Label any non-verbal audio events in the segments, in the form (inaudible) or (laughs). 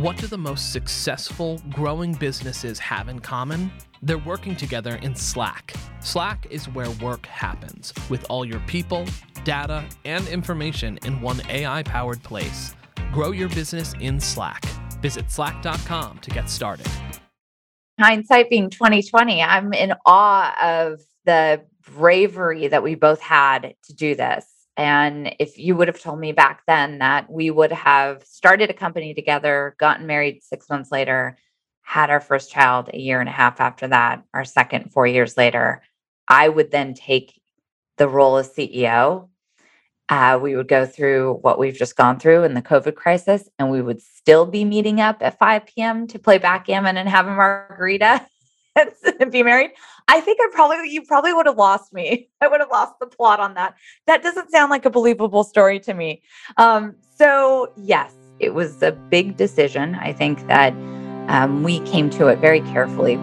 What do the most successful growing businesses have in common? They're working together in Slack. Slack is where work happens, with all your people, data, and information in one AI powered place. Grow your business in Slack. Visit slack.com to get started. Hindsight being 2020, I'm in awe of the bravery that we both had to do this. And if you would have told me back then that we would have started a company together, gotten married six months later, had our first child a year and a half after that, our second four years later, I would then take the role as CEO. Uh, we would go through what we've just gone through in the COVID crisis, and we would still be meeting up at 5 p.m. to play backgammon and have a margarita (laughs) (laughs) and be married. I think I probably you probably would have lost me. (laughs) I would have lost the plot on that. That doesn't sound like a believable story to me. Um, so yes, it was a big decision. I think that um, we came to it very carefully.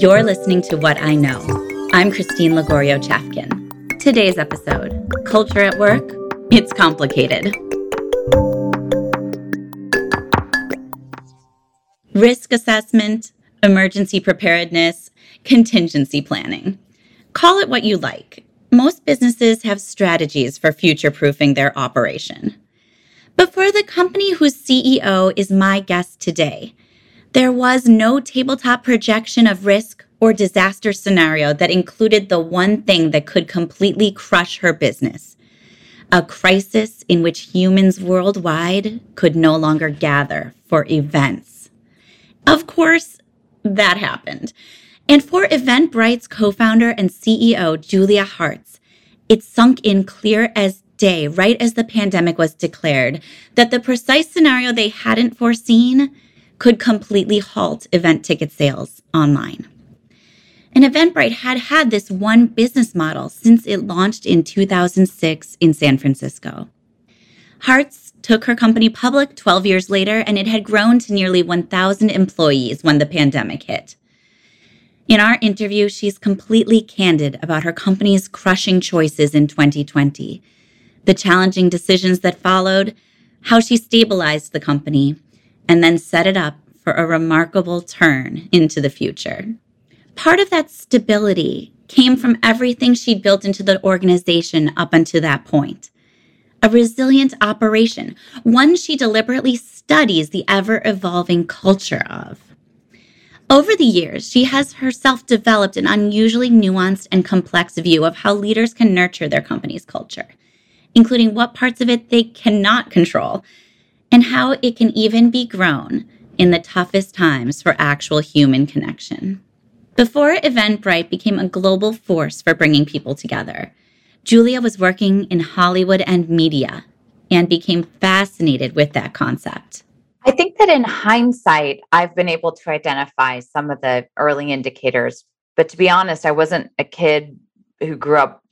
You're listening to What I Know. I'm Christine Lagorio Chafkin. Today's episode Culture at Work, it's complicated. Risk assessment, emergency preparedness, contingency planning. Call it what you like. Most businesses have strategies for future proofing their operation. But for the company whose CEO is my guest today, there was no tabletop projection of risk or disaster scenario that included the one thing that could completely crush her business a crisis in which humans worldwide could no longer gather for events. Of course, that happened. And for Eventbrite's co founder and CEO, Julia Hartz, it sunk in clear as day, right as the pandemic was declared, that the precise scenario they hadn't foreseen could completely halt event ticket sales online. And Eventbrite had had this one business model since it launched in 2006 in San Francisco. Hartz took her company public 12 years later, and it had grown to nearly 1,000 employees when the pandemic hit. In our interview, she's completely candid about her company's crushing choices in 2020, the challenging decisions that followed, how she stabilized the company, and then set it up for a remarkable turn into the future part of that stability came from everything she'd built into the organization up until that point. A resilient operation, one she deliberately studies the ever evolving culture of. Over the years, she has herself developed an unusually nuanced and complex view of how leaders can nurture their company's culture, including what parts of it they cannot control, and how it can even be grown in the toughest times for actual human connection. Before Eventbrite became a global force for bringing people together, Julia was working in Hollywood and media and became fascinated with that concept. I think that in hindsight, I've been able to identify some of the early indicators. But to be honest, I wasn't a kid who grew up,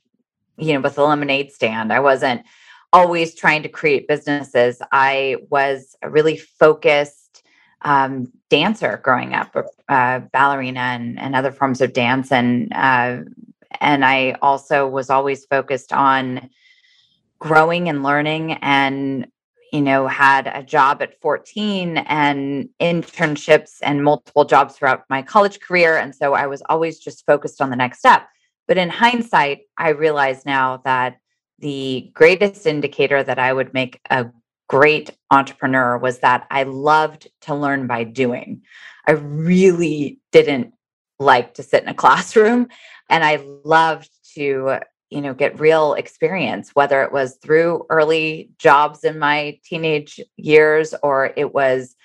you know, with a lemonade stand. I wasn't always trying to create businesses. I was really focused um, dancer growing up, uh, ballerina and, and other forms of dance, and uh, and I also was always focused on growing and learning, and you know had a job at 14 and internships and multiple jobs throughout my college career, and so I was always just focused on the next step. But in hindsight, I realize now that the greatest indicator that I would make a great entrepreneur was that I loved to learn by doing. I really didn't like to sit in a (laughs) classroom and I loved to you know get real experience whether it was through early jobs in my teenage years or it was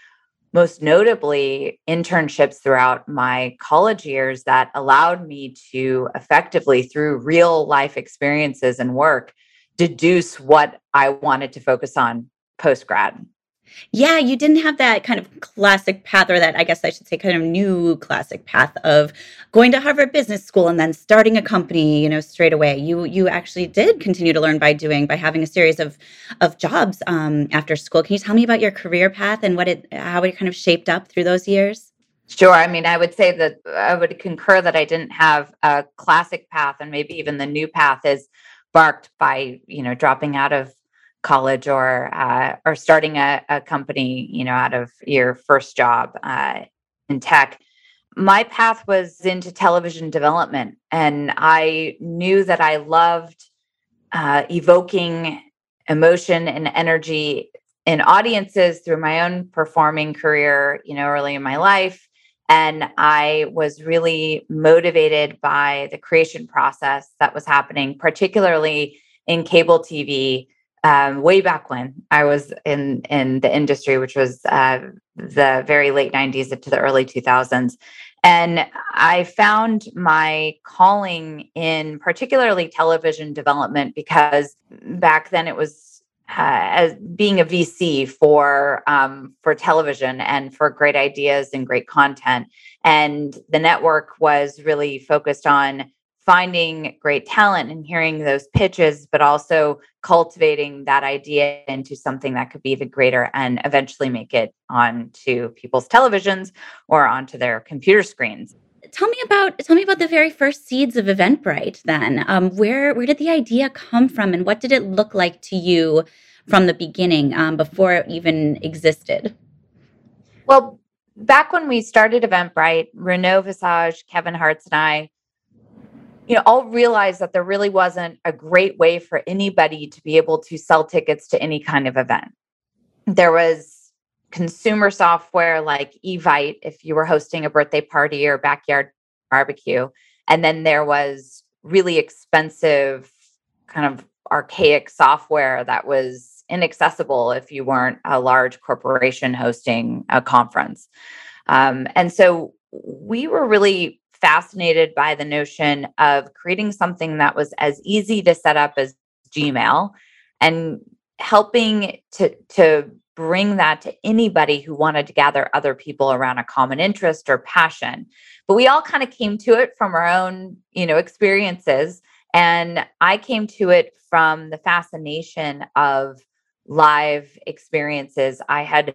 most notably internships throughout my college years that allowed me to effectively through real life experiences and work deduce what I wanted to focus on post grad. Yeah, you didn't have that kind of classic path, or that I guess I should say kind of new classic path of going to Harvard Business School and then starting a company, you know, straight away. You you actually did continue to learn by doing, by having a series of of jobs um, after school. Can you tell me about your career path and what it how it kind of shaped up through those years? Sure. I mean, I would say that I would concur that I didn't have a classic path, and maybe even the new path is marked by you know dropping out of college or uh, or starting a, a, company, you know, out of your first job uh, in tech. My path was into television development, and I knew that I loved uh, evoking emotion and energy in audiences through my own performing career, you know, early in my life. And I was really motivated by the creation process that was happening, particularly in cable TV. Um, way back when I was in in the industry, which was uh, the very late '90s up to the early 2000s, and I found my calling in particularly television development because back then it was uh, as being a VC for um, for television and for great ideas and great content. And the network was really focused on finding great talent and hearing those pitches, but also cultivating that idea into something that could be even greater and eventually make it onto people's televisions or onto their computer screens tell me about tell me about the very first seeds of Eventbrite. Then, um, where where did the idea come from, and what did it look like to you from the beginning um, before it even existed? Well, back when we started Eventbrite, Renaud Visage, Kevin Hartz, and I, you know, all realized that there really wasn't a great way for anybody to be able to sell tickets to any kind of event. There was consumer software like Evite if you were hosting a birthday party or backyard barbecue. And then there was really expensive, kind of archaic software that was inaccessible if you weren't a large corporation hosting a conference. Um, and so we were really fascinated by the notion of creating something that was as easy to set up as Gmail and helping to to bring that to anybody who wanted to gather other people around a common interest or passion. But we all kind of came to it from our own you know experiences. And i came to it from the fascination of live experiences. I had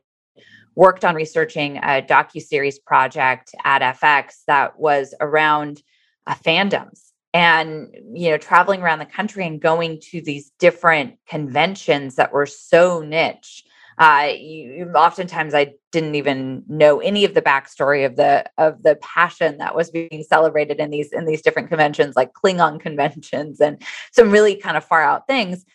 worked on researching a docu-series project at fx that was around uh, fandoms and you know traveling around the country and going to these different conventions that were so niche uh, you, oftentimes I didn't even know any of the backstory of the of the passion that was being celebrated in these in these different conventions, like Klingon (laughs) conventions and some really kind of far out things.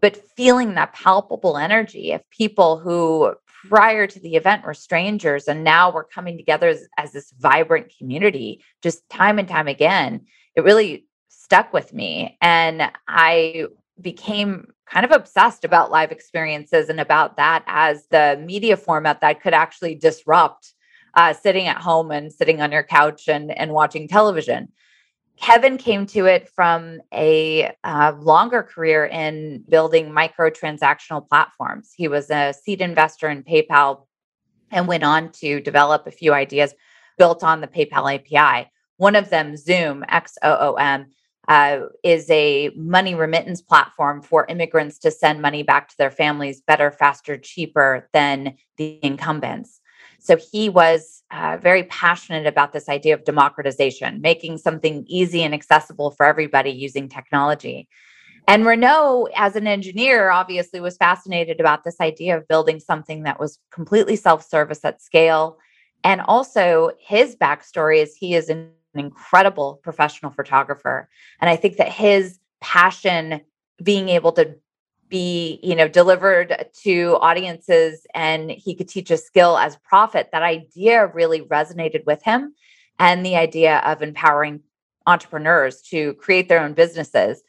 But feeling that palpable energy of people who prior to the event we were strangers and now we're coming together as, as this vibrant community just time and time again it really stuck with me and i became kind of obsessed about live experiences and about that as the media format that could actually disrupt uh, sitting at home and sitting on your couch and, and watching television. Kevin came to it from a uh, longer career in building micro transactional platforms. He was a seed investor in PayPal and went on to develop a few ideas built on the PayPal API. One of them, Xoom, X O O M, uh, is a money remittance platform for immigrants to send money back to their families better, faster, cheaper than the incumbents. So he was uh, very passionate about this idea of democratization, making something easy and accessible for everybody using technology. And Renaud, as an engineer, obviously was fascinated about this idea of building something that was completely self service at scale. And also, his backstory is he is an incredible professional photographer. And I think that his passion being able to be you know delivered to audiences and he could teach a skill as profit that idea really resonated with him and the idea of empowering entrepreneurs to create their own businesses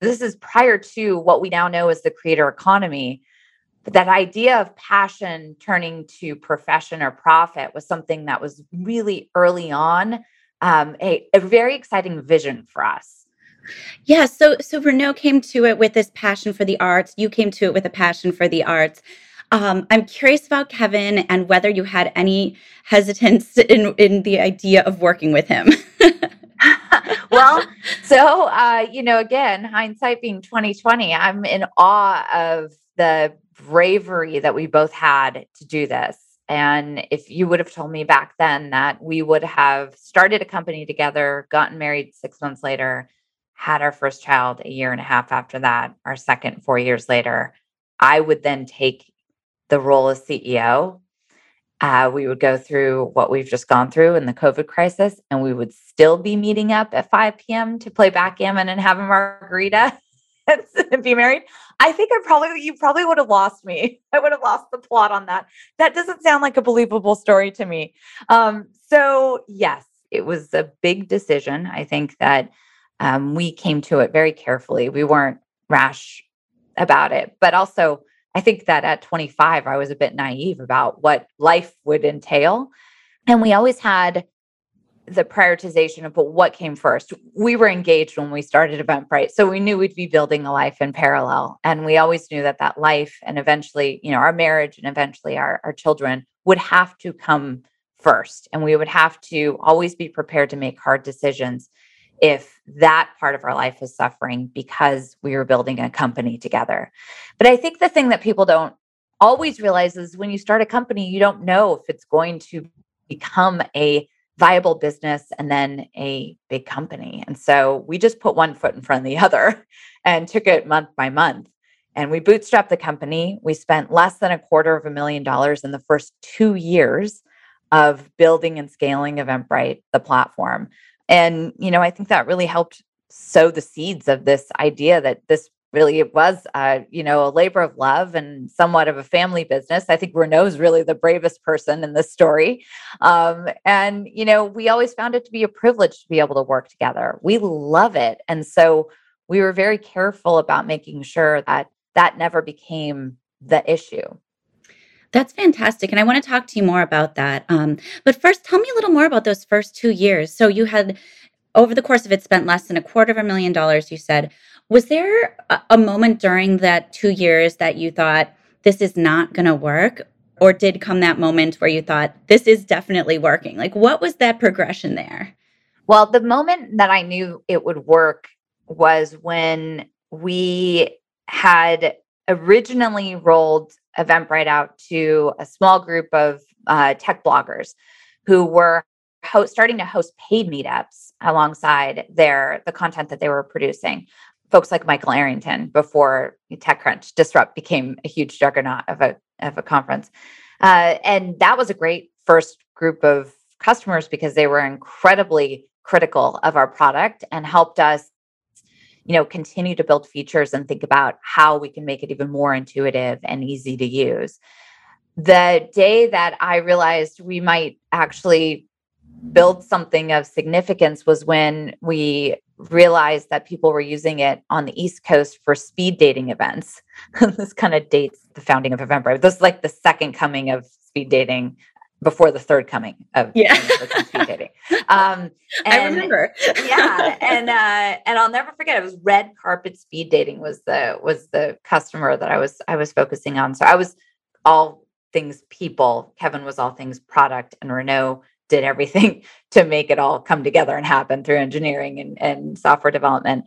this is prior to what we now know as the creator economy but that idea of passion turning to profession or profit was something that was really early on um, a, a very exciting vision for us. Yeah, so so Renaud came to it with this passion for the arts. You came to it with a passion for the arts. Um, I'm curious about Kevin and whether you had any hesitance (laughs) in in the idea of working with him. (laughs) well, so uh, you know, again, hindsight being 2020, I'm in awe of the bravery that we both had to do this. And if you would have told me back then that we would have started a company together, gotten married six months later, had our first child a year and a half after that, our second four years later, I would then take the role as CEO. Uh, we would go through what we've just gone through in the COVID crisis, and we would still be meeting up at 5 p.m. to play backgammon and have a margarita (laughs) and be married. I think I probably, you probably would have lost me. (laughs) I would have lost the plot on that. That doesn't sound like a believable story to me. Um, so, yes, it was a big decision. I think that um, we came to it very carefully. We weren't rash about it, but also I think that at 25, I was a bit naive about what life would entail. And we always had the prioritization of what came first. We were engaged when we started Eventbrite, so we knew we'd be building a life in parallel, and we always knew that that life and eventually, you know, our marriage and eventually our our children would have to come first, and we would have to always be prepared to make hard decisions if that part of our life was suffering because we were building a company together. But I think the thing that people don't always realize is when you start a company, you don't know if it's going to become a viable business and then a big company. And so we just put one foot in front of the (laughs) other and took it month by month. And we bootstrapped the company. We spent less than a quarter of a million dollars in the first two years of building and scaling Eventbrite, the platform. And, you know, I think that really helped sow the seeds of this idea that this really it was uh, you know a labor of love and somewhat of a family business. I think Renaud is really the bravest person in this story. Um, and you know we always found it to be a privilege to be able to work together. We love it. And so we were very careful about making sure that that never became the issue that's fantastic. And I want to talk to you more about that. Um, but first, tell me a little more about those first two years. So you had, over the course of it, spent less than a quarter of a million dollars, you said. Was there a, a moment during that two years that you thought, this is not going to work? Or did come that moment where you thought, this is definitely working? Like, what was that progression there? Well, the moment that I knew it would work was when we had originally rolled Eventbrite out to a small group of uh, tech bloggers who were host, starting to host paid meetups alongside their the content that they were producing. Folks like Michael Arrington before TechCrunch Disrupt became a huge juggernaut of a of a conference, uh, and that was a great first group of customers because they were incredibly critical of our product and helped us you know continue to build features and think about how we can make it even more intuitive and easy to use. The day that i realized we might actually build something of significance was when we realized that people were using it on the east coast for speed dating events. (laughs) This kind of dates the founding of eventbrite this is like the second coming of speed dating before the third coming of yeah speed dating. Um, (laughs) and, I remember. yeah, (laughs) and uh, and I'll never forget. It was red carpet speed dating was the was the customer that I was I was focusing on. So I was all things people. Kevin was all things product, and Renaud did everything (laughs) to make it all come together and happen through engineering and, and software development.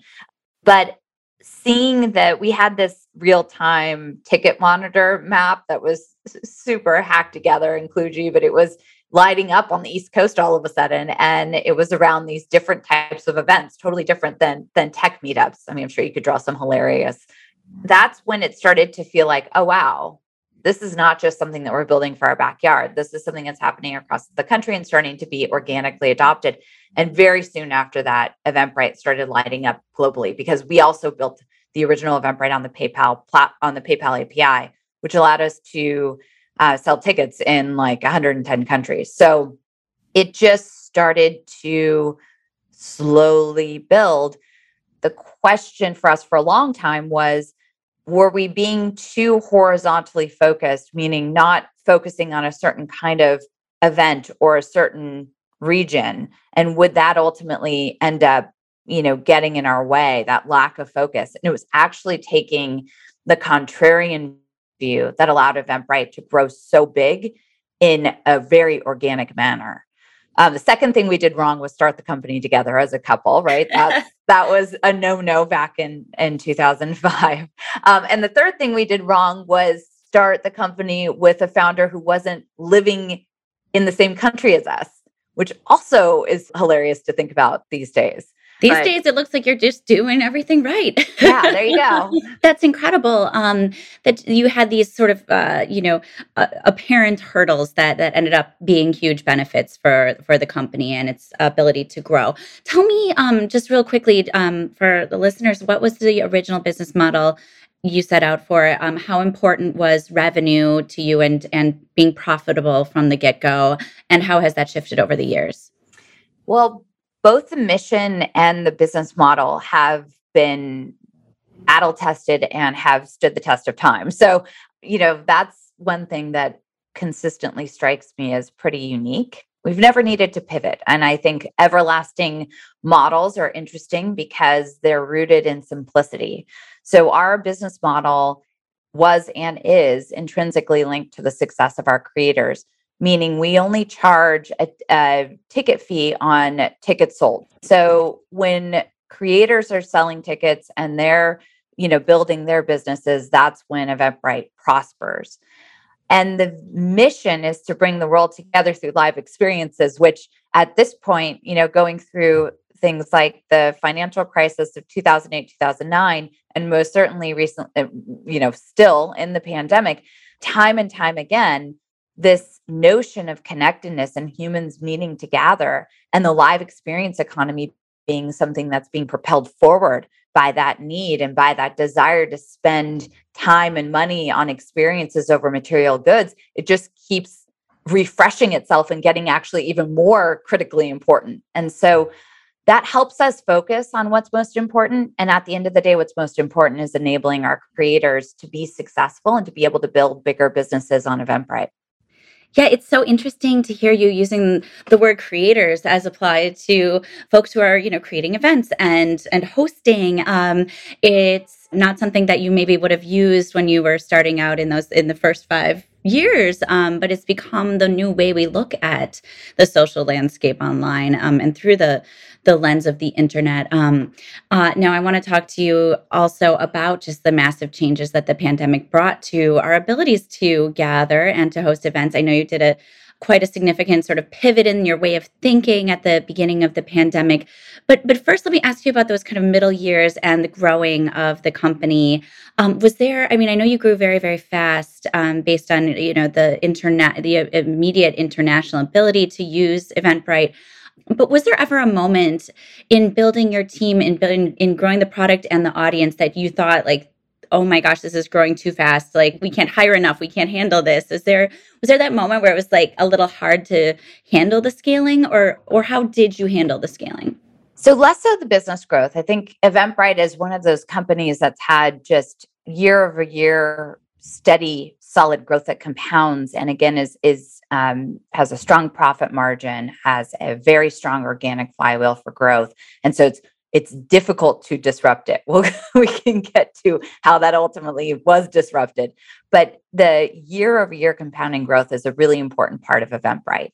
But seeing that we had this real time ticket monitor map that was super hacked together in Kludgy, but it was lighting up on the East Coast all of a sudden. And it was around these different types of events, totally different than than tech meetups. I mean, I'm sure you could draw some hilarious. That's when it started to feel like, oh wow, this is not just something that we're building for our backyard. This is something that's happening across the country and starting to be organically adopted. And very soon after that, Eventbrite started lighting up globally because we also built the original Eventbrite on the PayPal plat- on the PayPal API, which allowed us to uh, sell tickets in like 110 countries. So it just started to slowly build. The question for us for a long time was were we being too horizontally focused, meaning not focusing on a certain kind of event or a certain region? And would that ultimately end up, you know, getting in our way, that lack of focus? And it was actually taking the contrarian view that allowed Eventbrite to grow so big in a very organic manner. Um, the second thing we did wrong was start the company together as a couple, right? That's, (laughs) that was a no no back in, in 2005. Um, and the third thing we did wrong was start the company with a founder who wasn't living in the same country as us, which also is hilarious to think about these days. These but, days, it looks like you're just doing everything right. yeah, there you go. (laughs) That's incredible. Um, that you had these sort of, uh, you know, uh, apparent hurdles that that ended up being huge benefits for for the company and its ability to grow. Tell me, um, just real quickly, um, for the listeners, what was the original business model you set out for? Um, how important was revenue to you and and being profitable from the get go, and how has that shifted over the years? Well, both the mission and the business model have been battle tested and have stood the test of time. So, you know, that's one thing that consistently strikes me as pretty unique. We've never needed to pivot. And I think everlasting models are interesting because they're rooted in simplicity. So, our business model was and is intrinsically linked to the success of our creators meaning we only charge a, a, ticket fee on tickets sold. So when creators are selling tickets and they're, you know, building their businesses, that's when Eventbrite prospers. And the mission is to bring the world together through live experiences, which at this point, you know, going through things like the financial crisis of 2008, 2009, and most certainly recently, you know, still in the pandemic, time and time again, this notion of connectedness and humans needing to gather and the live experience economy being something that's being propelled forward by that need and by that desire to spend time and money on experiences over material goods, it just keeps refreshing itself and getting actually even more critically important. And so that helps us focus on what's most important. And at the end of the day, what's most important is enabling our creators to be successful and to be able to build bigger businesses on Eventbrite. Yeah, it's so interesting to hear you using the word creators as applied to folks who are, you know, creating events and and hosting. Um, it's not something that you maybe would have used when you were starting out in those in the first five years, um, but it's become the new way we look at the social landscape online um, and through the the lens of the internet. Um, uh, now, I want to talk to you also about just the massive changes that the pandemic brought to our abilities to gather and to host events. I know you did a quite a significant sort of pivot in your way of thinking at the beginning of the pandemic. But but first, let me ask you about those kind of middle years and the growing of the company. Um, was there? I mean, I know you grew very very fast um, based on you know the internet, the immediate international ability to use Eventbrite. But was there ever a moment in building your team in building in growing the product and the audience that you thought like, oh my gosh, this is growing too fast. Like we can't hire enough. We can't handle this. Is there was there that moment where it was like a little hard to handle the scaling or or how did you handle the scaling? So less of the business growth. I think Eventbrite is one of those companies that's had just year over year steady solid growth that compounds and again is is um, has a strong profit margin has a very strong organic flywheel for growth and so it's it's difficult to disrupt it (laughs) we'll, we can get to how that ultimately was disrupted but the year over year compounding growth is a really important part of eventbrite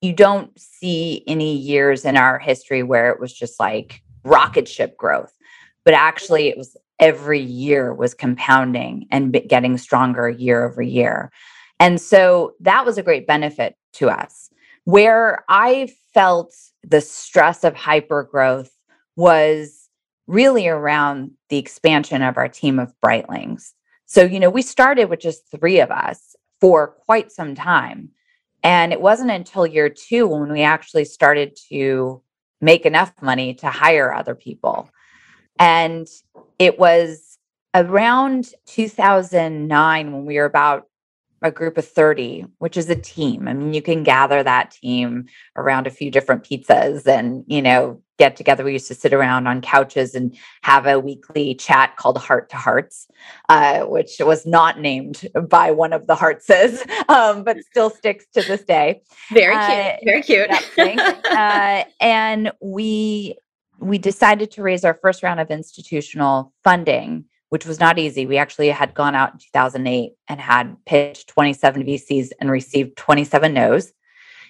you don't see any years in our history where it was just like rocket ship growth but actually it was every year was compounding and getting stronger year over year. And so that was a great benefit to us. Where I felt the stress of hyper growth was really around the expansion of our team of Brightlings. So, you know, we started with just three of us for quite some time. And it wasn't until year two when we actually started to make enough money to hire other people. And it was around 2009 when we were about a group of 30, which is a team. I mean, you can gather that team around a few different pizzas and, you know, get together. We used to sit around on couches and have a weekly chat called Heart to Hearts, uh, which was not named by one of the Heartses, (laughs) um, but still sticks to this day. Very cute. Uh, very cute. (laughs) uh, and we we decided to raise our first round of institutional funding, which was not easy. We actually had gone out in 2008 and had pitched 27 VCs and received 27 no's.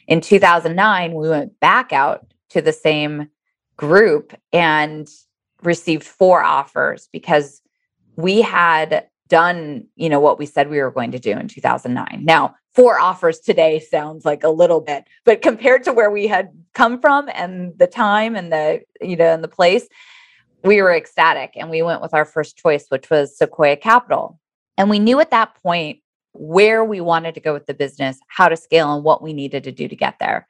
In 2009, we went back out to the same group and received four offers because we had done, you know, what we said we were going to do in 2009. Now, four offers today sounds like a little bit, but compared to where we had come from and the time and the, you know, and the place, we were ecstatic and we went with our first choice, which was Sequoia Capital. And we knew at that point where we wanted to go with the business, how to scale, and what we needed to do to get there.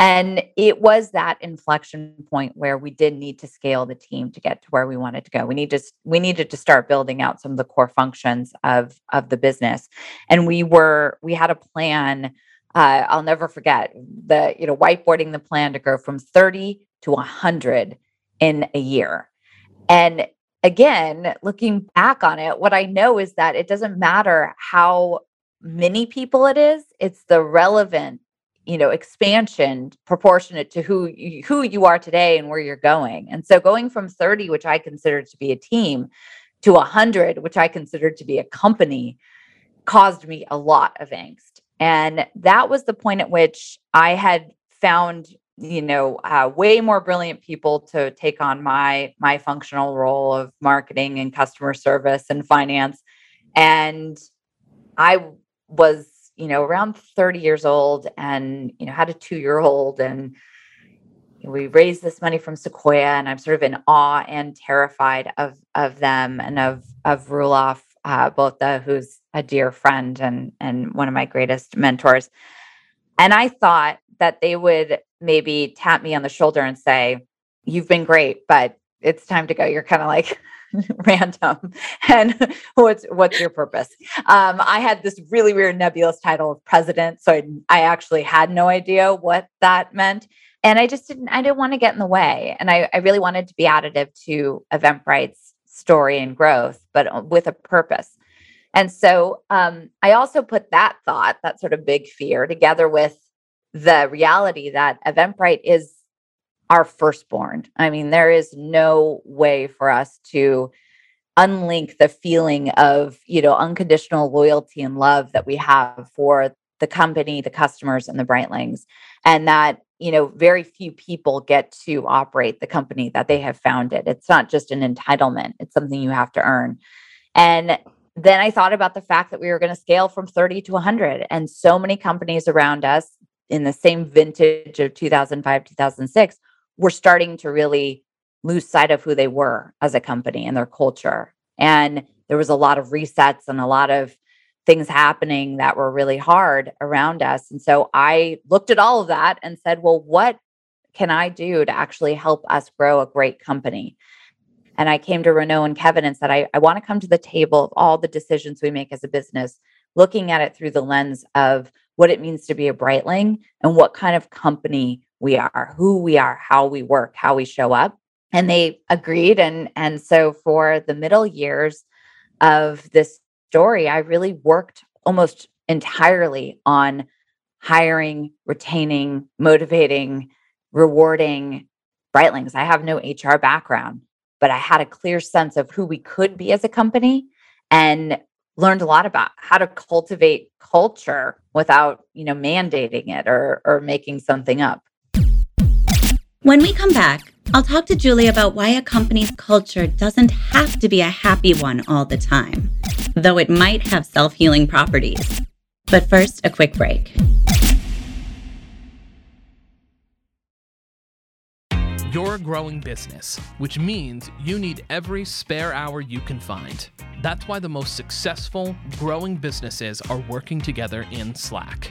And it was that inflection point where we did need to scale the team to get to where we wanted to go. We need to we needed to start building out some of the core functions of of the business. And we were we had a plan. Uh, I'll never forget the you know whiteboarding the plan to go from 30 to 100 in a year. And again, looking back on it, what I know is that it doesn't matter how many people it is, it's the relevant, you know, expansion proportionate to who you, who you are today and where you're going. And so going from 30, which I consider to be a team, to 100, which I considered to be a company, caused me a lot of angst. And that was the point at which I had found you know uh, way more brilliant people to take on my my functional role of marketing and customer service and finance and i was you know around 30 years old and you know had a two year old and we raised this money from sequoia and i'm sort of in awe and terrified of of them and of of Roelof uh, Botha who's a dear friend and and one of my greatest mentors and i thought that they would maybe tap me on the shoulder and say, You've been great, but it's time to go. You're kind of like (laughs) random. (laughs) And what's what's your purpose? Um, I had this really weird nebulous title of president. So I, I actually had no idea what that meant. And I just didn't, I didn't want to get in the way. And I, I really wanted to be additive to Eventbrite's story and growth, but uh, with a purpose. And so um, I also put that thought, that sort of big fear, together with the reality that Eventbrite is our firstborn. I mean, there is no way for us to unlink the feeling of, you know, unconditional loyalty and love that we have for the company, the customers, and the Brightlings. And that, you know, very few people get to operate the company that they have founded. It's not just an entitlement, it's something you have to earn. And then I thought about the fact that we were going to scale from 30 to 100. And so many companies around us in the same vintage of 2005, 2006, were starting to really lose sight of who they were as a company and their culture. And there was a lot of resets and a lot of things happening that were really hard around us. And so I looked at all of that and said, well, what can I do to actually help us grow a great company? And I came to Renaud and Kevin and said, I, I want to come to the table of all the decisions we make as a business, looking at it through the lens of what it means to be a Brightling and what kind of company we are, who we are, how we work, how we show up. And they agreed. And, and so for the middle years of this story, I really worked almost entirely on hiring, retaining, motivating, rewarding Brightlings. I have no HR background, but I had a clear sense of who we could be as a company and learned a lot about how to cultivate culture without, you know, mandating it or or making something up. When we come back, I'll talk to Julie about why a company's culture doesn't have to be a happy one all the time, though it might have self-healing properties. But first, a quick break. You're a growing business, which means you need every spare hour you can find. That's why the most successful, growing businesses are working together in Slack.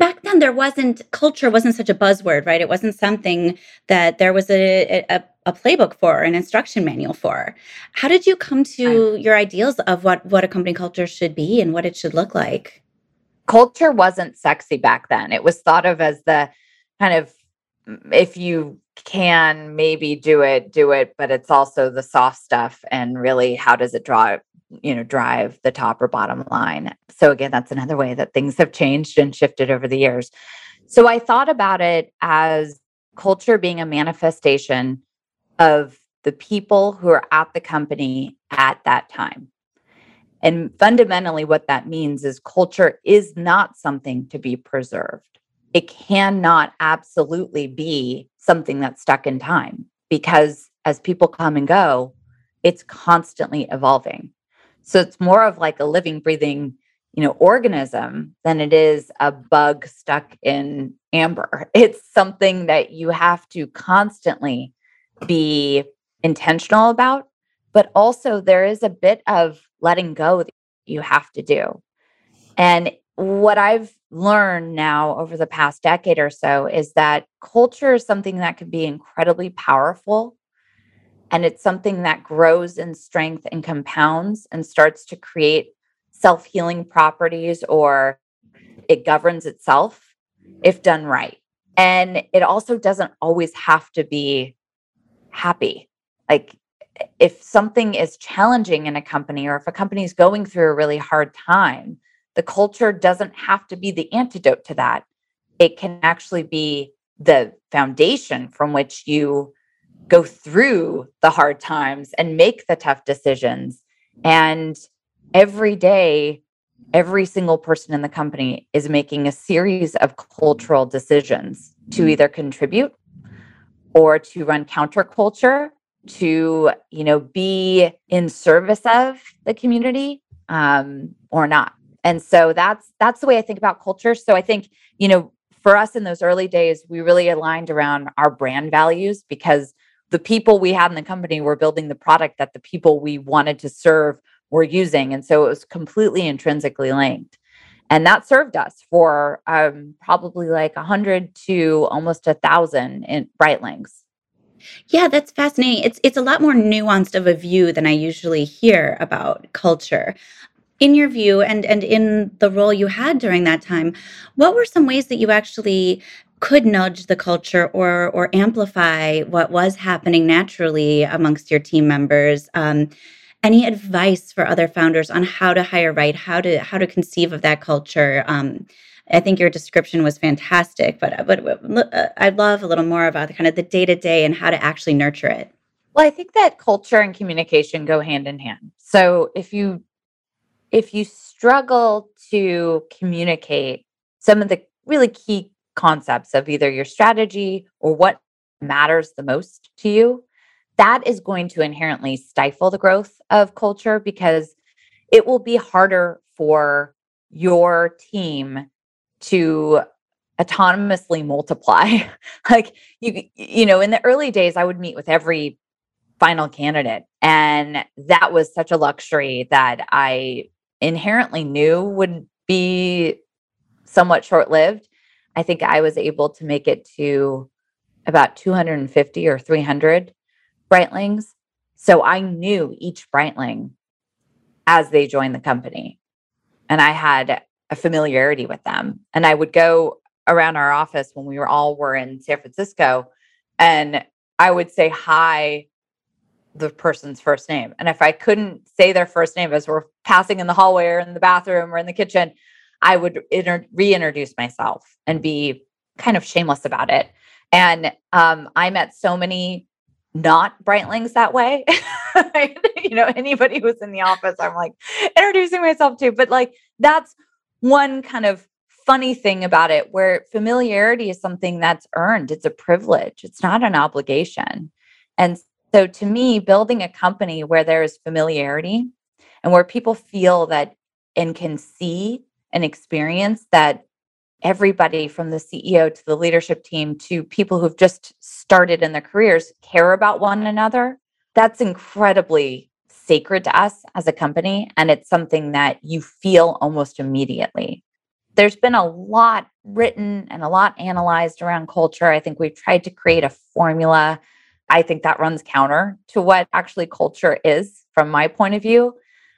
Back then, there wasn't culture wasn't such a buzzword, right? It wasn't something that there was a, a, a playbook for, an instruction manual for. How did you come to your ideals of what what a company culture should be and what it should look like? Culture wasn't sexy back then. It was thought of as the kind of if you can maybe do it, do it, but it's also the soft stuff and really how does it draw you know drive the top or bottom line so again that's another way that things have changed and shifted over the years So I thought about it as culture being a manifestation of the people who are at the company at that time. And fundamentally, what that means is culture is not something to be preserved. It cannot absolutely be something that's stuck in time because as people come and go, it's constantly evolving. So it's more of like a living, breathing, you know, organism than it is a bug stuck in amber. (laughs) It's something that you have to constantly be intentional about, but also there is a bit of letting go that you have to do. And what I've learned now over the past decade or so is that culture is something that can be incredibly powerful. And it's something that grows in strength and compounds and starts to create self healing properties or it governs itself if done right. And it also doesn't always have to be happy. Like if something is challenging in a company or if a company is going through a really hard time, the culture doesn't have to be the antidote to that. It can actually be the foundation from which you go through the hard times and make the tough decisions. And every day, every single person in the company is making a series of cultural decisions to either contribute or to run counterculture to you know be in service of the community um, or not. And so that's that's the way i think about culture. So i think you know for us in those early days we really aligned around our brand values because the people we had in the company were building the product that the people we wanted to serve were using and so it was completely intrinsically linked and that served us for um, probably like a hundred to almost a thousand in Brightlings yeah, that's fascinating. It's it's a lot more nuanced of a view than I usually hear about culture. In your view and and in the role you had during that time, what were some ways that you actually could nudge the culture or or amplify what was happening naturally amongst your team members? Um, any advice for other founders on how to hire right, how to how to conceive of that culture? Um, I think your description was fantastic, but but uh, I'd love a little more about the kind of the day to day and how to actually nurture it. Well, I think that culture and communication go hand in hand. So if you if you struggle to communicate some of the really key concepts of either your strategy or what matters the most to you, that is going to inherently stifle the growth of culture because it will be harder for your team to autonomously multiply. (laughs) like you you know, in the early days I would meet with every final candidate and that was such a luxury that I inherently knew would be somewhat short-lived. I think I was able to make it to about 250 or 300 Brightlings. So I knew each Brightling as they joined the company. And I had a familiarity with them. And I would go around our office when we were all were in San Francisco and I would say hi the person's first name. And if I couldn't say their first name as we're passing in the hallway or in the bathroom or in the kitchen, I would inter- reintroduce myself and be kind of shameless about it. And um, I met so many not Brightlings that way. (laughs) you know, anybody who's in the office, I'm like introducing myself to, but like that's one kind of funny thing about it where familiarity is something that's earned, it's a privilege, it's not an obligation. And so to me, building a company where there is familiarity and where people feel that and can see and experience that everybody from the CEO to the leadership team to people who've just started in their careers care about one another, that's incredibly sacred to us as a company. And it's something that you feel almost immediately. There's been a lot written and a lot analyzed around culture. I think we've tried to create a formula. I think that runs counter to what actually culture is from my point of view.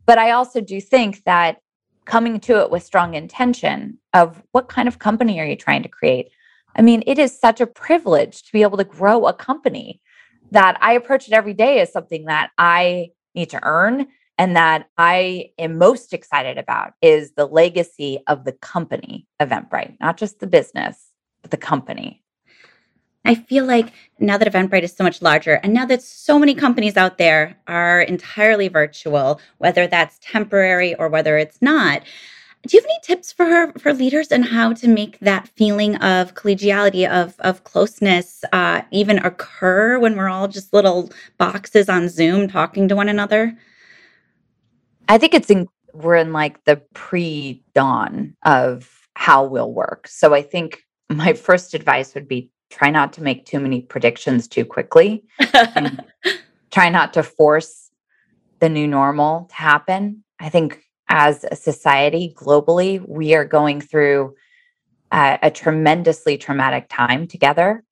But I also do think that coming to it with strong intention of what kind of company are you trying to create? I mean, it is such a privilege to be able to grow a company that I approach it every day as something that I need to earn and that I am most excited about is the legacy of the company Eventbrite, not just the business, but the company. I feel like now that Eventbrite is so much larger and now that so many companies out there are entirely virtual, whether that's temporary or whether it's not, do you have any tips for for leaders and how to make that feeling of collegiality of of closeness uh, even occur when we're all just little boxes on zoom talking to one another? I think it's in we're in like the pre-dawn of how we'll work. So i think my first advice would be try not to make too many predictions too quickly (laughs) try not to force the new normal to happen i think as a society globally, we are going through uh, a tremendously traumatic time together,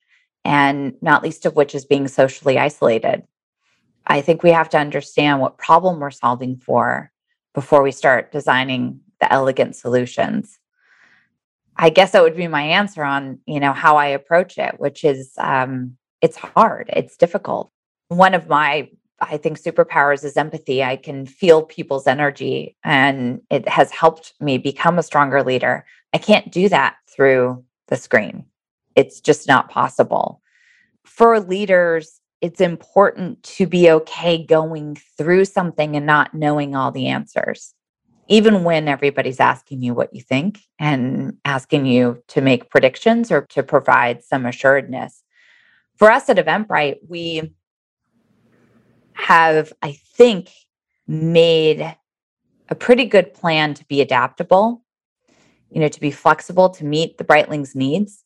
and not least of which is being socially isolated. I think we have to understand what problem we're solving for before we start designing the elegant solutions. I guess that would be my answer on, you know, how I approach it, which is um, it's hard, it's difficult. One of my I think superpowers is empathy. I can feel people's energy and it has helped me become a stronger leader. I can't do that through the screen. It's just not possible. For leaders, it's important to be okay going through something and not knowing all the answers, even when everybody's asking you what you think and asking you to make predictions or to provide some assuredness. For us at Eventbrite, we have, I think, made a pretty good plan to be adaptable, you know, to be flexible to meet the Brightlings' needs.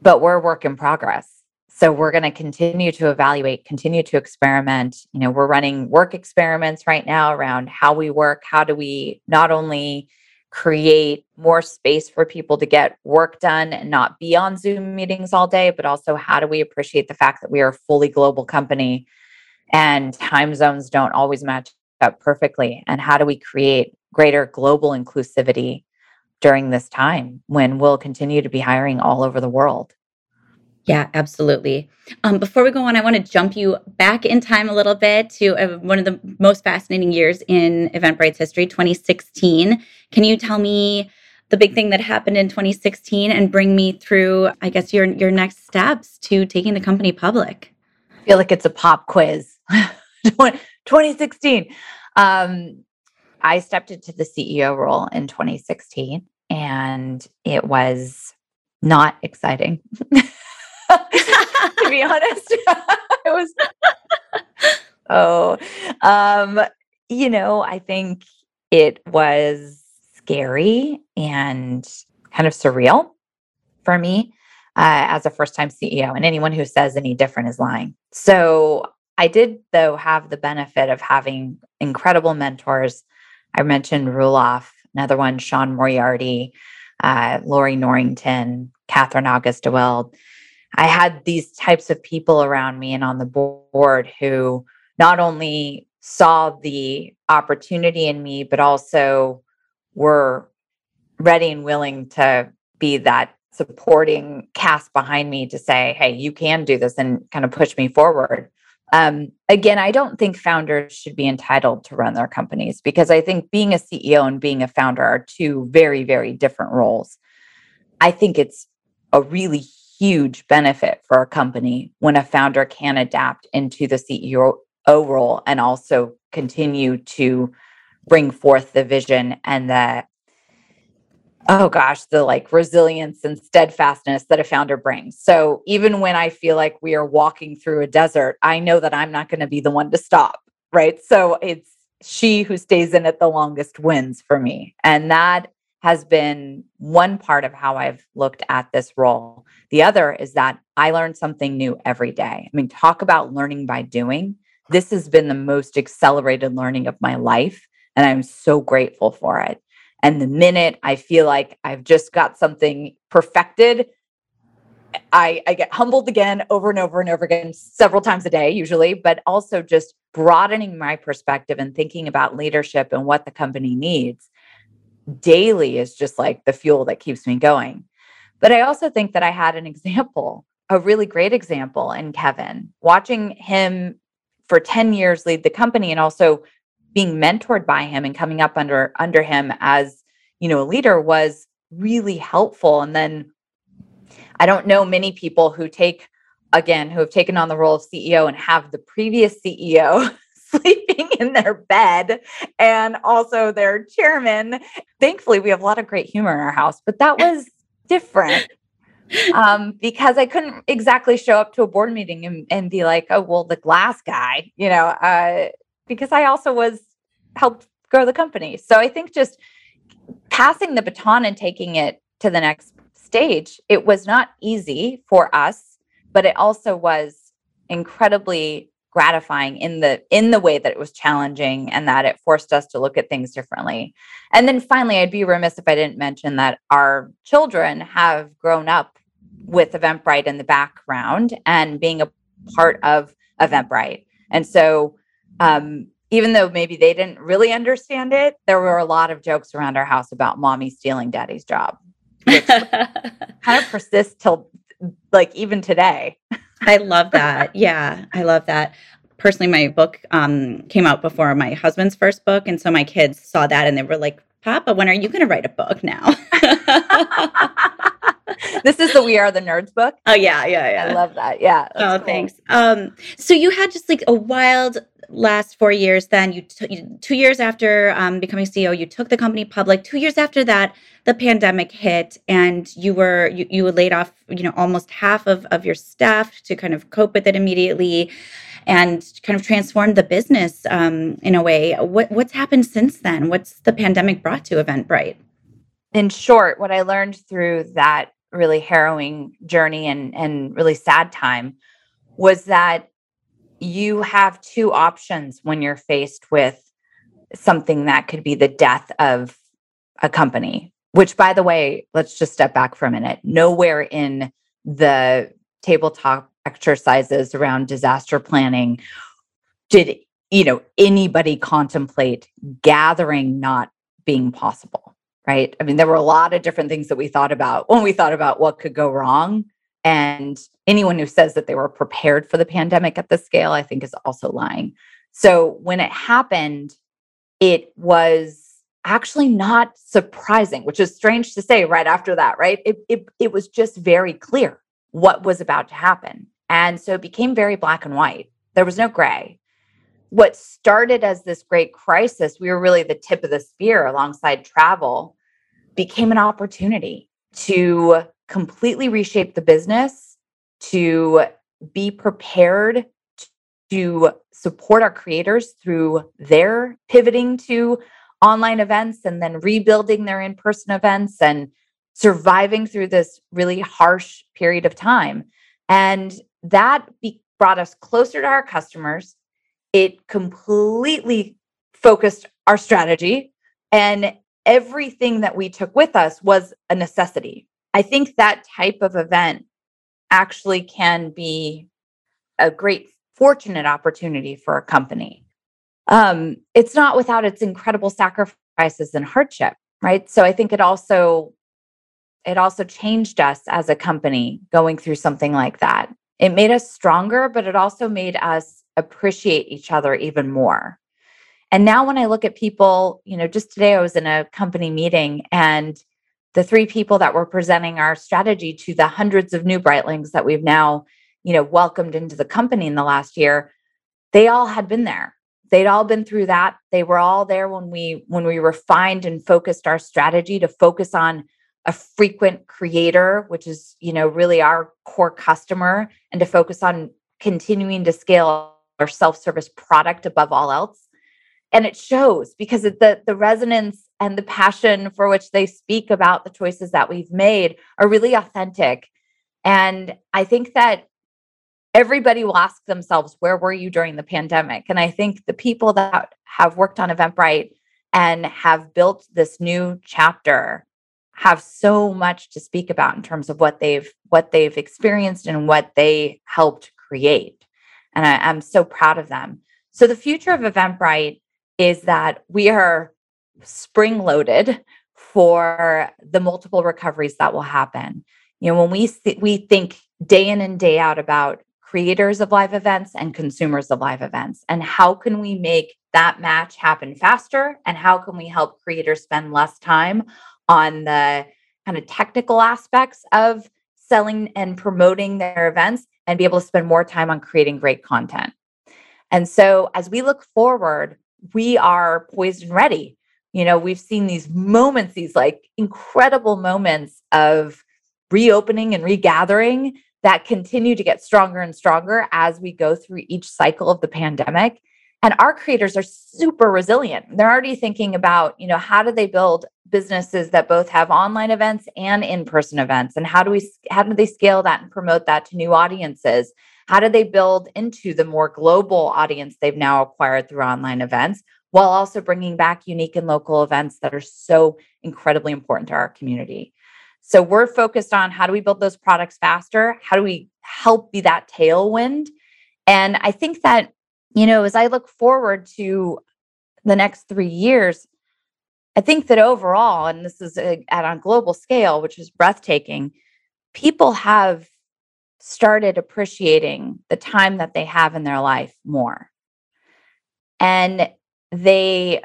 But we're a work in progress. So we're going to continue to evaluate, continue to experiment. You know, we're running work experiments right now around how we work. How do we not only create more space for people to get work done and not be on Zoom meetings all day, but also how do we appreciate the fact that we are a fully global company and time zones don't always match up perfectly and how do we create greater global inclusivity during this time when we'll continue to be hiring all over the world yeah, absolutely. Um, before we go on, I want to jump you back in time a little bit to uh, one of the most fascinating years in Eventbrite's history, 2016. Can you tell me the big thing that happened in 2016 and bring me through, I guess, your your next steps to taking the company public? I feel like it's a pop quiz. (laughs) 2016. Um, I stepped into the CEO role in 2016 and it was not exciting. (laughs) to be honest, (laughs) it was. (laughs) Oh, um, you know, I think it was scary and kind of surreal for me uh, as a first time CEO. And anyone who says any different is lying. So I did, though, have the benefit of having incredible mentors. I mentioned Roelof, another one, Sean Moriarty, uh, Lorrie Norrington, Katherine August-deWilde. I had these types of people around me and on the board who not only saw the opportunity in me, but also were ready and willing to be that supporting cast behind me to say, hey, you can do this and kind of push me forward. Um, again, I don't think founders should be entitled to run their companies because I think being a CEO and being a founder are two very, very different roles. I think it's a really huge benefit for a company when a founder can adapt into the CEO role and also continue to bring forth the vision and the oh gosh, the like resilience and steadfastness that a founder brings. So even when I feel like we are walking through a desert, I know that I'm not going to be the one to stop. Right. So it's she who stays in it the longest wins for me. And that has been one part of how I've looked at this role. The other is that I learn something new every day. I mean, talk about learning by doing. This has been the most accelerated learning of my life. And I'm so grateful for it. And the minute I feel like I've just got something perfected, I, I get humbled again over and over and over again, several times a day, usually, but also just broadening my perspective and thinking about leadership and what the company needs daily is just like the fuel that keeps me going. But I also think that I had an example, a really great example in Kevin, watching him for 10 years lead the company and also being mentored by him and coming up under under him as you know a leader was really helpful and then I don't know many people who take, again, who have taken on the role of CEO and have the previous CEO (laughs) sleeping (laughs) in their bed and also their chairman. Thankfully, we have a lot of great humor in our house, but that was different um, because I couldn't exactly show up to a board meeting and, and be like, oh, well, the glass guy, you know, uh, because I also was helped grow the company. So I think just passing the baton and taking it to the next stage, it was not easy for us, but it also was incredibly gratifying in the in the way that it was challenging and that it forced us to look at things differently. And then finally, I'd be remiss if I didn't mention that our children have grown up with Eventbrite in the background and being a part of Eventbrite. And so um, even though maybe they didn't really understand it, there were a lot of jokes around our house about mommy stealing daddy's job, which (laughs) kind of persists till like even today. I love that. (laughs) Yeah, I love that. Personally, my book um, came out before my husband's first book. And so my kids saw that and they were like, Papa, when are you going to write a book now? (laughs) this is the We Are the Nerds book. Oh, yeah, yeah, yeah. I love that. Yeah. Oh, cool. thanks. Um, so you had just like a wild last four years then you, t- you two years after um, becoming ceo you took the company public. Two years after that the pandemic hit and you were you, you laid off you know almost half of, of your staff to kind of cope with it immediately and kind of transformed the business um, in a way. What, what's happened since then? What's the pandemic brought to eventbrite? In short what i learned through that really harrowing journey and and really sad time was that you have two options when you're faced with something that could be the death of a company which by the way let's just step back for a minute. Nowhere in the tabletop exercises around disaster planning did you know anybody contemplate gathering not being possible right? I mean there were a lot of different things that we thought about when we thought about what could go wrong and anyone who says that they were prepared for the pandemic at this scale, I think is also lying. So when it happened, it was actually not surprising, which is strange to say right after that, right? It, it, it was just very clear what was about to happen. And so it became very black and white. There was no gray. What started as this great crisis, we were really the tip of the spear alongside travel, became an opportunity to completely reshape the business, to be prepared to support our creators through their pivoting to online events and then rebuilding their in person events and surviving through this really harsh period of time. And that be- brought us closer to our customers. It completely focused our strategy, and everything that we took with us was a necessity. I think that type of event actually can be a great fortunate opportunity for a company. Um, it's not without its incredible sacrifices and hardship, right? So I think it also it also changed us as a company going through something like that. It made us stronger, but it also made us appreciate each other even more. And now when I look at people, you know, just today I was in a company meeting and the three people that were presenting our strategy to the hundreds of new brightlings that we've now you know welcomed into the company in the last year they all had been there. They'd all been through that. They were all there when we when we refined and focused our strategy to focus on a frequent creator which is you know really our core customer and to focus on continuing to scale our self-service product above all else. And it shows because the the resonance and the passion for which they speak about the choices that we've made are really authentic. And i think that everybody will ask themselves where were you during the pandemic? And i think the people that have worked on eventbrite and have built this new chapter have so much to speak about in terms of what they've what they've experienced and what they helped create. And I, i'm so proud of them. So the future of eventbrite is that we are spring loaded for the multiple recoveries that will happen. You know, when we we think day in and day out about creators of live events and consumers of live events and how can we make that match happen faster and how can we help creators spend less time on the kind of technical aspects of selling and promoting their events and be able to spend more time on creating great content. And so as we look forward, we are poised and ready. You know, we've seen these moments, these like incredible moments of reopening and regathering that continue to get stronger and stronger as we go through each cycle of the pandemic. And our creators are super resilient. They're already thinking about, you know, how do they build businesses that both have online events and in-person events and how do we how do they scale that and promote that to new audiences? How do they build into the more global audience they've now acquired through online events while also bringing back unique and local events that are so incredibly important to our community? So we're focused on how do we build those products faster? How do we help be that tailwind? And I think that, you know, as I look forward to the next three years, I think that overall, and this is a, at a global scale, which is breathtaking, people have started appreciating the time that they have in their life more. And they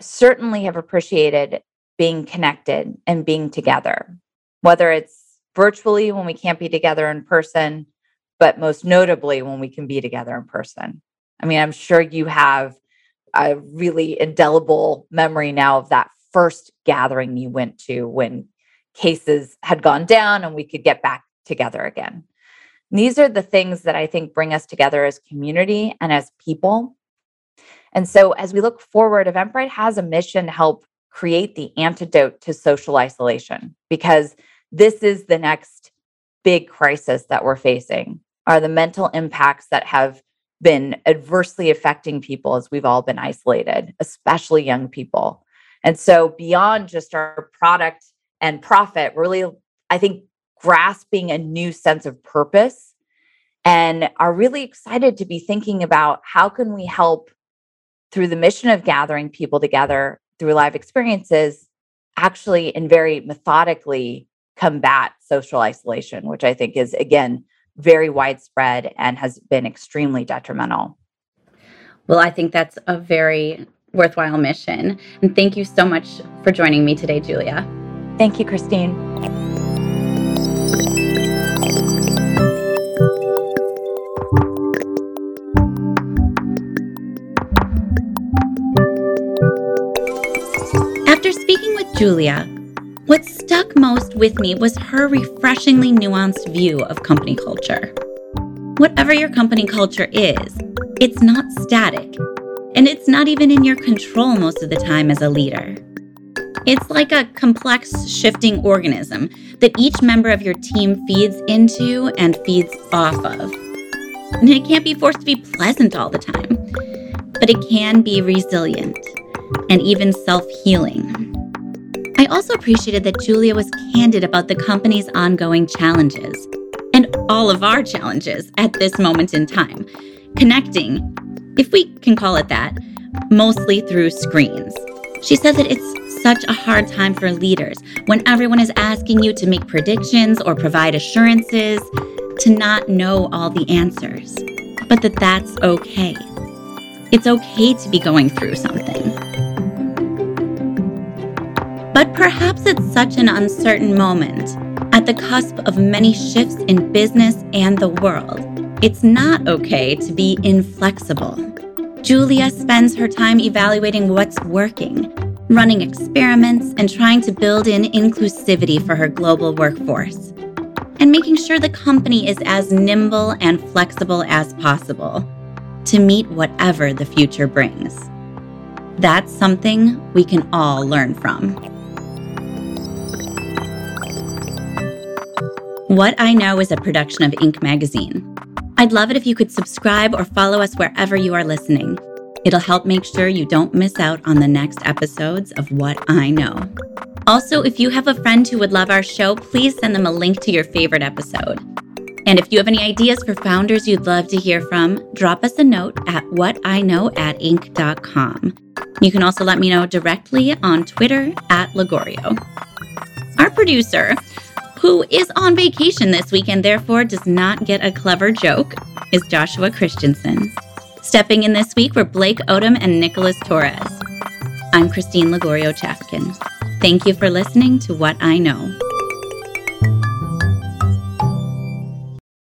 certainly have appreciated being connected and being together, whether it's virtually when we can't be together in person, but most notably when we can be together in person. I mean, I'm sure you have a really indelible memory now of that first gathering you went to when cases had gone down and we could get back together again. These are the things that I think bring us together as community and as people. And so as we look forward, Eventbrite has a mission to help create the antidote to social isolation because this is the next big crisis that we're facing are the mental impacts that have been adversely affecting people as we've all been isolated, especially young people. And so, beyond just our product and profit, really, I think, grasping a new sense of purpose and are really excited to be thinking about how can we help through the mission of gathering people together through live experiences actually and very methodically combat social isolation which i think is again very widespread and has been extremely detrimental. Well, I think that's a very worthwhile mission. And thank you so much for joining me today, Julia. Thank you, Christine. Julia, what stuck most with me was her refreshingly nuanced view of company culture. Whatever your company culture is, it's not static, and it's not even in your control most of the time as a leader. It's like a complex, shifting organism that each member of your team feeds into and feeds off of. And it can't be forced to be pleasant all the time, but it can be resilient and even self healing. I also appreciated that Julia was candid about the company's ongoing challenges and all of our challenges at this moment in time, connecting, if we can call it that, mostly through screens. She said that it's such a hard time for leaders when everyone is asking you to make predictions or provide assurances to not know all the answers, but that that's okay. It's okay to be going through something. But perhaps it's such an uncertain moment, at the cusp of many shifts in business and the world, it's not okay to be inflexible. Julia spends her time evaluating what's working, running experiments, and trying to build in inclusivity for her global workforce, and making sure the company is as nimble and flexible as possible to meet whatever the future brings. That's something we can all learn from. What I Know is a production of Inc. magazine. I'd love it if you could subscribe or follow us wherever you are listening. It'll help make sure you don't miss out on the next episodes of What I Know. Also, if you have a friend who would love our show, please send them a link to your favorite episode. And if you have any ideas for founders you'd love to hear from, drop us a note at whatiknow at. You can also let me know directly on Twitter at Lagorio. Our producer, who is on vacation this week and therefore does not get a clever joke, is Joshua Christensen. Stepping in this week were Blake Odom and Nicholas Torres. I'm Christine Lagorio Chafkin. Thank you for listening to What I Know.